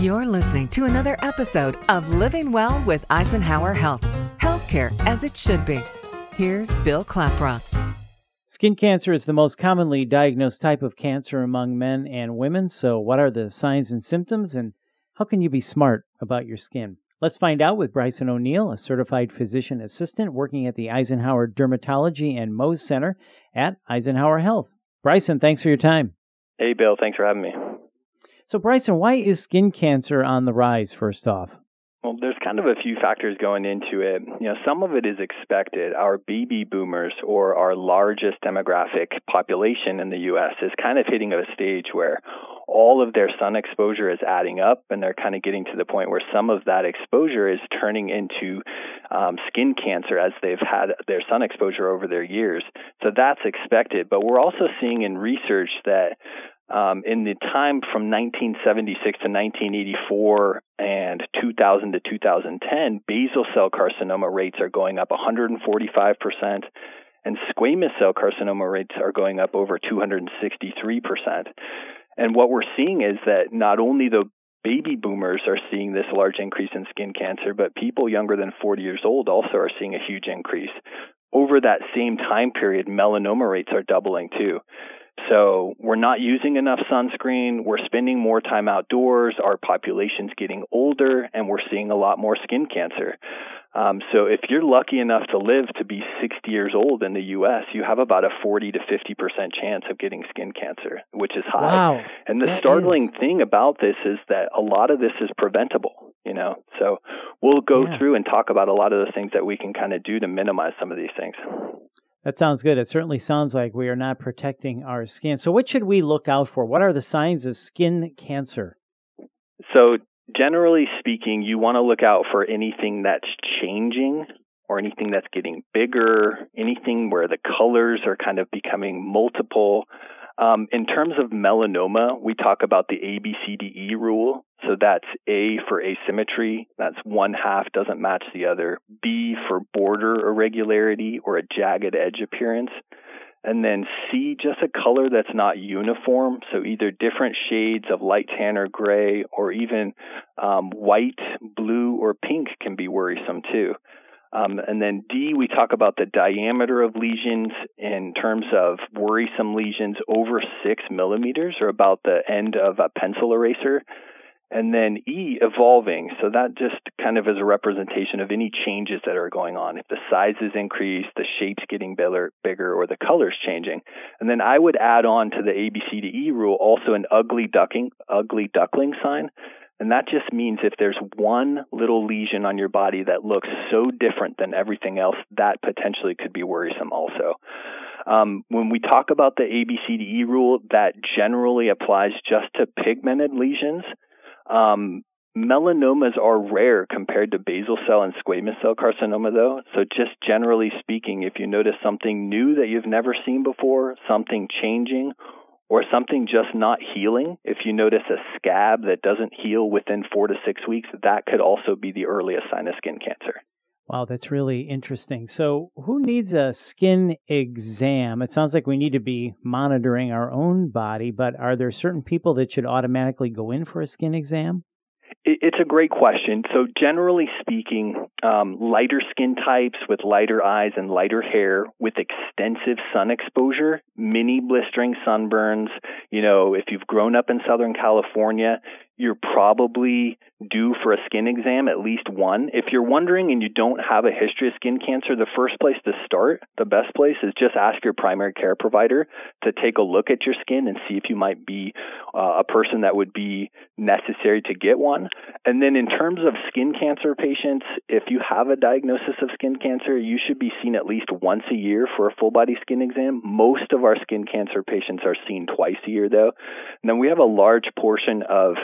You're listening to another episode of Living Well with Eisenhower Health. Healthcare as it should be. Here's Bill Klaproth. Skin cancer is the most commonly diagnosed type of cancer among men and women. So, what are the signs and symptoms, and how can you be smart about your skin? Let's find out with Bryson O'Neill, a certified physician assistant working at the Eisenhower Dermatology and Mohs Center at Eisenhower Health. Bryson, thanks for your time. Hey, Bill. Thanks for having me. So, Bryson, why is skin cancer on the rise, first off? Well, there's kind of a few factors going into it. You know, some of it is expected. Our baby boomers, or our largest demographic population in the U.S., is kind of hitting a stage where all of their sun exposure is adding up, and they're kind of getting to the point where some of that exposure is turning into um, skin cancer as they've had their sun exposure over their years. So that's expected. But we're also seeing in research that um, in the time from 1976 to 1984 and 2000 to 2010, basal cell carcinoma rates are going up 145%, and squamous cell carcinoma rates are going up over 263%. And what we're seeing is that not only the baby boomers are seeing this large increase in skin cancer, but people younger than 40 years old also are seeing a huge increase. Over that same time period, melanoma rates are doubling too. So we're not using enough sunscreen. We're spending more time outdoors. Our population's getting older, and we're seeing a lot more skin cancer. Um, so if you're lucky enough to live to be 60 years old in the U.S., you have about a 40 to 50 percent chance of getting skin cancer, which is high. Wow. And the that startling is... thing about this is that a lot of this is preventable. You know, so we'll go yeah. through and talk about a lot of the things that we can kind of do to minimize some of these things. That sounds good. It certainly sounds like we are not protecting our skin. So, what should we look out for? What are the signs of skin cancer? So, generally speaking, you want to look out for anything that's changing or anything that's getting bigger, anything where the colors are kind of becoming multiple. Um, in terms of melanoma, we talk about the ABCDE rule. So that's A for asymmetry, that's one half doesn't match the other. B for border irregularity or a jagged edge appearance. And then C, just a color that's not uniform. So either different shades of light tan or gray, or even um, white, blue, or pink can be worrisome too. Um, and then D, we talk about the diameter of lesions in terms of worrisome lesions over six millimeters, or about the end of a pencil eraser. And then E, evolving. So that just kind of is a representation of any changes that are going on. If the size is increased, the shape's getting bigger, bigger, or the color's changing. And then I would add on to the ABCDE rule also an ugly ducking, ugly duckling sign. And that just means if there's one little lesion on your body that looks so different than everything else, that potentially could be worrisome also. Um, when we talk about the ABCDE rule, that generally applies just to pigmented lesions. Um, melanomas are rare compared to basal cell and squamous cell carcinoma, though. So, just generally speaking, if you notice something new that you've never seen before, something changing, or something just not healing, if you notice a scab that doesn't heal within four to six weeks, that could also be the earliest sign of skin cancer. Wow, that's really interesting. So, who needs a skin exam? It sounds like we need to be monitoring our own body, but are there certain people that should automatically go in for a skin exam? It's a great question. So, generally speaking, um, lighter skin types with lighter eyes and lighter hair with extensive sun exposure, mini blistering sunburns, you know, if you've grown up in Southern California, you're probably due for a skin exam, at least one. If you're wondering and you don't have a history of skin cancer, the first place to start, the best place is just ask your primary care provider to take a look at your skin and see if you might be uh, a person that would be necessary to get one. And then in terms of skin cancer patients, if you have a diagnosis of skin cancer, you should be seen at least once a year for a full body skin exam. Most of our skin cancer patients are seen twice a year though. And then we have a large portion of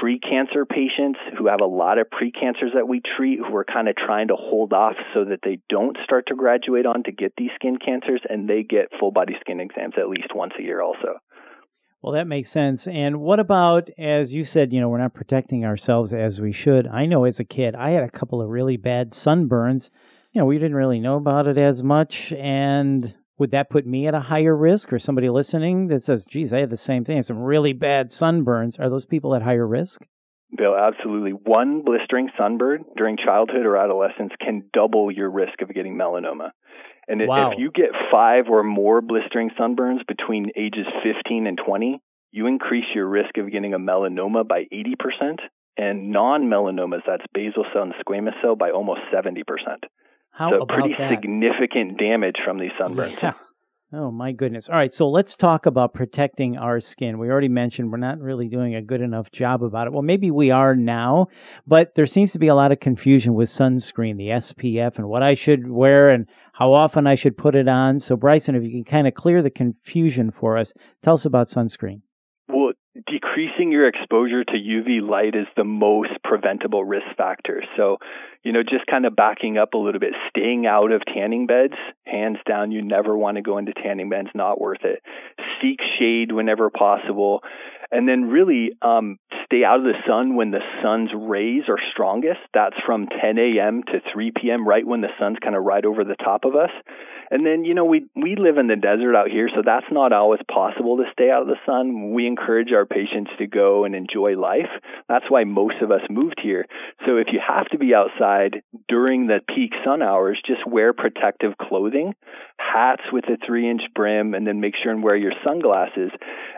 pre-cancer patients who have a lot of pre-cancers that we treat who are kind of trying to hold off so that they don't start to graduate on to get these skin cancers and they get full body skin exams at least once a year also. Well, that makes sense. And what about, as you said, you know, we're not protecting ourselves as we should. I know as a kid, I had a couple of really bad sunburns. You know, we didn't really know about it as much. And would that put me at a higher risk or somebody listening that says, geez, I had the same thing, some really bad sunburns? Are those people at higher risk? Bill, absolutely. One blistering sunburn during childhood or adolescence can double your risk of getting melanoma. And wow. if you get five or more blistering sunburns between ages 15 and 20, you increase your risk of getting a melanoma by 80%, and non melanomas, that's basal cell and squamous cell, by almost 70%. How so about pretty that? significant damage from these sunburns. Yeah. Oh my goodness. All right, so let's talk about protecting our skin. We already mentioned we're not really doing a good enough job about it. Well, maybe we are now, but there seems to be a lot of confusion with sunscreen, the SPF, and what I should wear and how often I should put it on. So, Bryson, if you can kind of clear the confusion for us, tell us about sunscreen. Decreasing your exposure to UV light is the most preventable risk factor. So, you know, just kind of backing up a little bit, staying out of tanning beds, hands down, you never want to go into tanning beds, not worth it. Seek shade whenever possible. And then really um, stay out of the sun when the sun's rays are strongest. That's from 10 a.m. to 3 p.m., right when the sun's kind of right over the top of us. And then, you know, we we live in the desert out here, so that's not always possible to stay out of the sun. We encourage our patients to go and enjoy life. That's why most of us moved here. So if you have to be outside during the peak sun hours, just wear protective clothing, hats with a three inch brim, and then make sure and wear your sunglasses.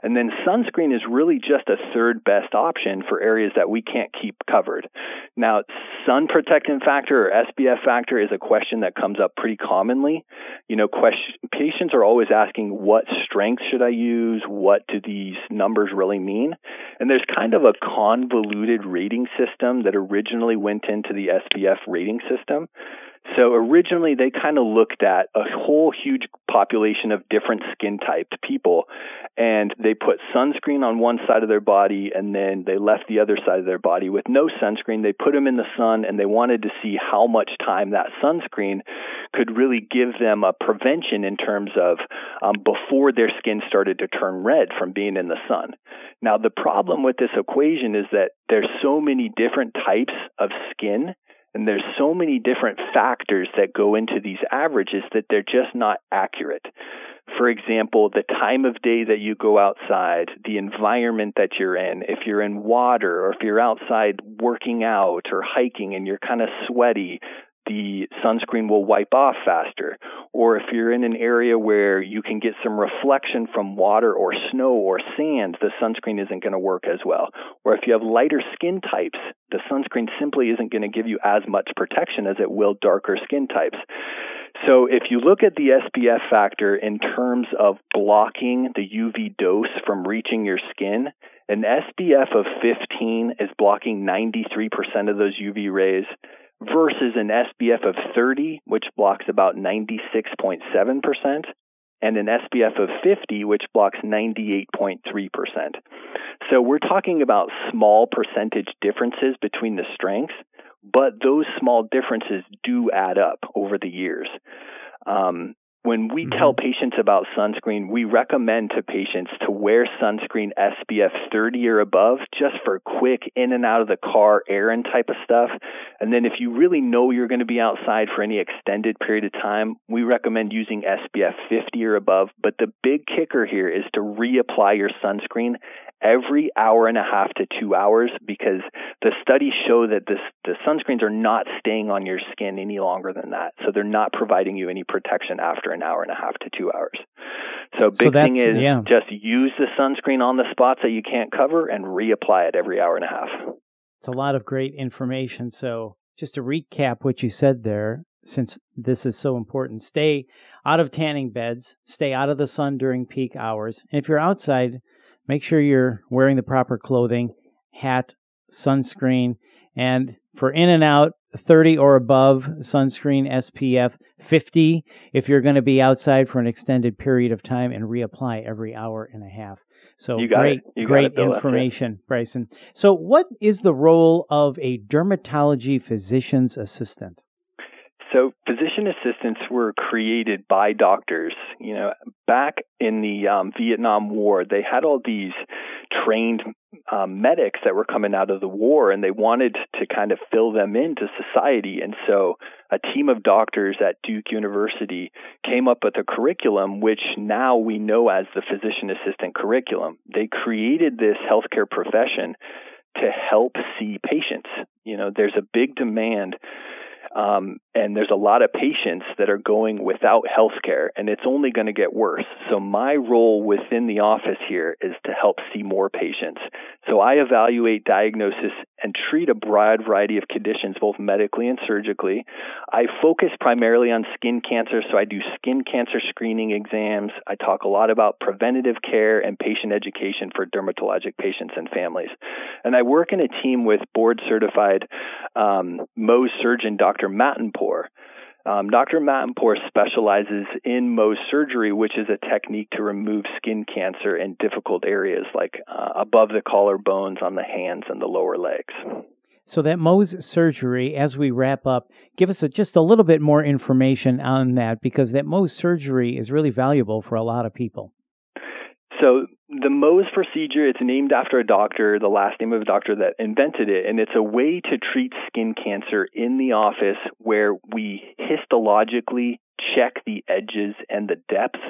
And then sunscreen is really just a third best option for areas that we can't keep covered. Now, sun protectant factor or SPF factor is a question that comes up pretty commonly. You know, question, patients are always asking, what strength should I use? What do these numbers really mean? And there's kind of a convoluted rating system that originally went into the SPF rating system. So originally they kind of looked at a whole huge population of different skin typed people and they put sunscreen on one side of their body and then they left the other side of their body with no sunscreen. They put them in the sun and they wanted to see how much time that sunscreen could really give them a prevention in terms of um, before their skin started to turn red from being in the sun. Now the problem with this equation is that there's so many different types of skin and there's so many different factors that go into these averages that they're just not accurate. For example, the time of day that you go outside, the environment that you're in, if you're in water or if you're outside working out or hiking and you're kind of sweaty, the sunscreen will wipe off faster. Or if you're in an area where you can get some reflection from water or snow or sand, the sunscreen isn't going to work as well. Or if you have lighter skin types, the sunscreen simply isn't going to give you as much protection as it will darker skin types. So if you look at the SPF factor in terms of blocking the UV dose from reaching your skin, an SPF of 15 is blocking 93% of those UV rays versus an SPF of 30, which blocks about 96.7%, and an SPF of 50, which blocks 98.3%. So we're talking about small percentage differences between the strengths, but those small differences do add up over the years. Um, when we mm-hmm. tell patients about sunscreen, we recommend to patients to wear sunscreen SPF 30 or above just for quick in and out of the car errand type of stuff. And then if you really know you're going to be outside for any extended period of time, we recommend using SPF 50 or above. But the big kicker here is to reapply your sunscreen every hour and a half to two hours because the studies show that this, the sunscreens are not staying on your skin any longer than that. So they're not providing you any protection after an hour and a half to two hours. So big so thing is yeah. just use the sunscreen on the spots that you can't cover and reapply it every hour and a half. It's a lot of great information. So just to recap what you said there, since this is so important, stay out of tanning beds, stay out of the sun during peak hours. And if you're outside, make sure you're wearing the proper clothing, hat, sunscreen, and for in and out, 30 or above sunscreen SPF 50 if you're going to be outside for an extended period of time and reapply every hour and a half. So great, great information, Bryson. So what is the role of a dermatology physician's assistant? So physician assistants were created by doctors. You know, back in the um, Vietnam War, they had all these trained um, medics that were coming out of the war, and they wanted to kind of fill them into society. And so, a team of doctors at Duke University came up with a curriculum, which now we know as the physician assistant curriculum. They created this healthcare profession to help see patients. You know, there's a big demand um, and there's a lot of patients that are going without health care, and it's only going to get worse. So, my role within the office here is to help see more patients. So, I evaluate, diagnosis, and treat a broad variety of conditions, both medically and surgically. I focus primarily on skin cancer, so I do skin cancer screening exams. I talk a lot about preventative care and patient education for dermatologic patients and families. And I work in a team with board certified um, Mohs surgeon Dr. Mattenpour. Um, Dr. Mattenpour specializes in Mohs surgery, which is a technique to remove skin cancer in difficult areas like uh, above the collarbones, on the hands, and the lower legs. So that Mohs surgery, as we wrap up, give us a, just a little bit more information on that because that Mohs surgery is really valuable for a lot of people. So the Mohs procedure, it's named after a doctor, the last name of a doctor that invented it, and it's a way to treat skin cancer in the office where we histologically check the edges and the depth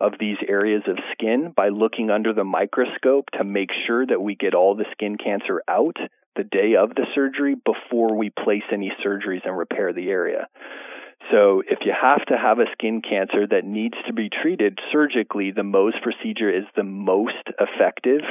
of these areas of skin by looking under the microscope to make sure that we get all the skin cancer out the day of the surgery before we place any surgeries and repair the area. So, if you have to have a skin cancer that needs to be treated surgically, the Mohs procedure is the most effective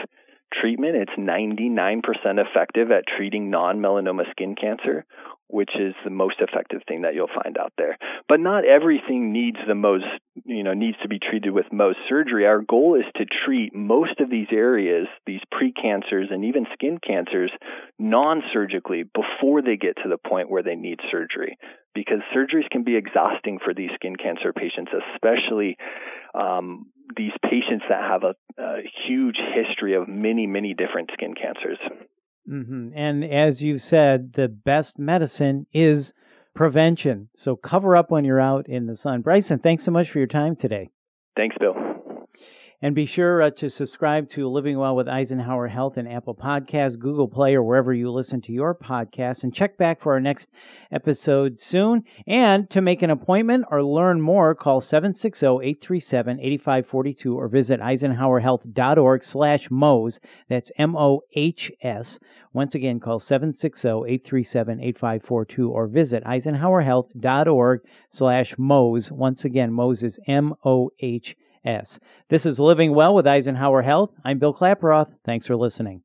treatment. It's 99% effective at treating non melanoma skin cancer, which is the most effective thing that you'll find out there. But not everything needs the most, you know, needs to be treated with Mohs surgery. Our goal is to treat most of these areas, these precancers and even skin cancers, non-surgically before they get to the point where they need surgery. Because surgeries can be exhausting for these skin cancer patients, especially um, these patients that have a, a huge history of many, many different skin cancers. Mm-hmm. And as you said, the best medicine is prevention. So cover up when you're out in the sun. Bryson, thanks so much for your time today. Thanks, Bill. And be sure uh, to subscribe to Living Well with Eisenhower Health and Apple Podcasts, Google Play, or wherever you listen to your podcasts. And check back for our next episode soon. And to make an appointment or learn more, call 760-837-8542 or visit eisenhowerhealth.org slash Mohs. That's M-O-H-S. Once again, call 760-837-8542 or visit eisenhowerhealth.org slash Mohs. Once again, Mohs is M-O-H-S. S. This is Living Well with Eisenhower Health. I'm Bill Klaproth. Thanks for listening.